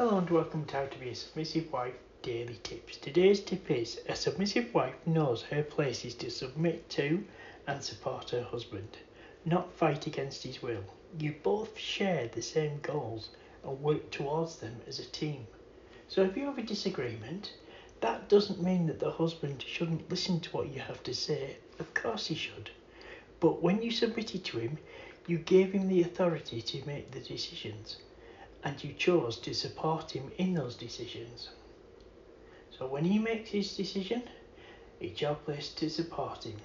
Hello and welcome to How to Be a Submissive Wife Daily Tips. Today's tip is a submissive wife knows her place is to submit to and support her husband, not fight against his will. You both share the same goals and work towards them as a team. So if you have a disagreement, that doesn't mean that the husband shouldn't listen to what you have to say. Of course he should. But when you submitted to him, you gave him the authority to make the decisions and you chose to support him in those decisions. So when he makes his decision, it's your place to support him.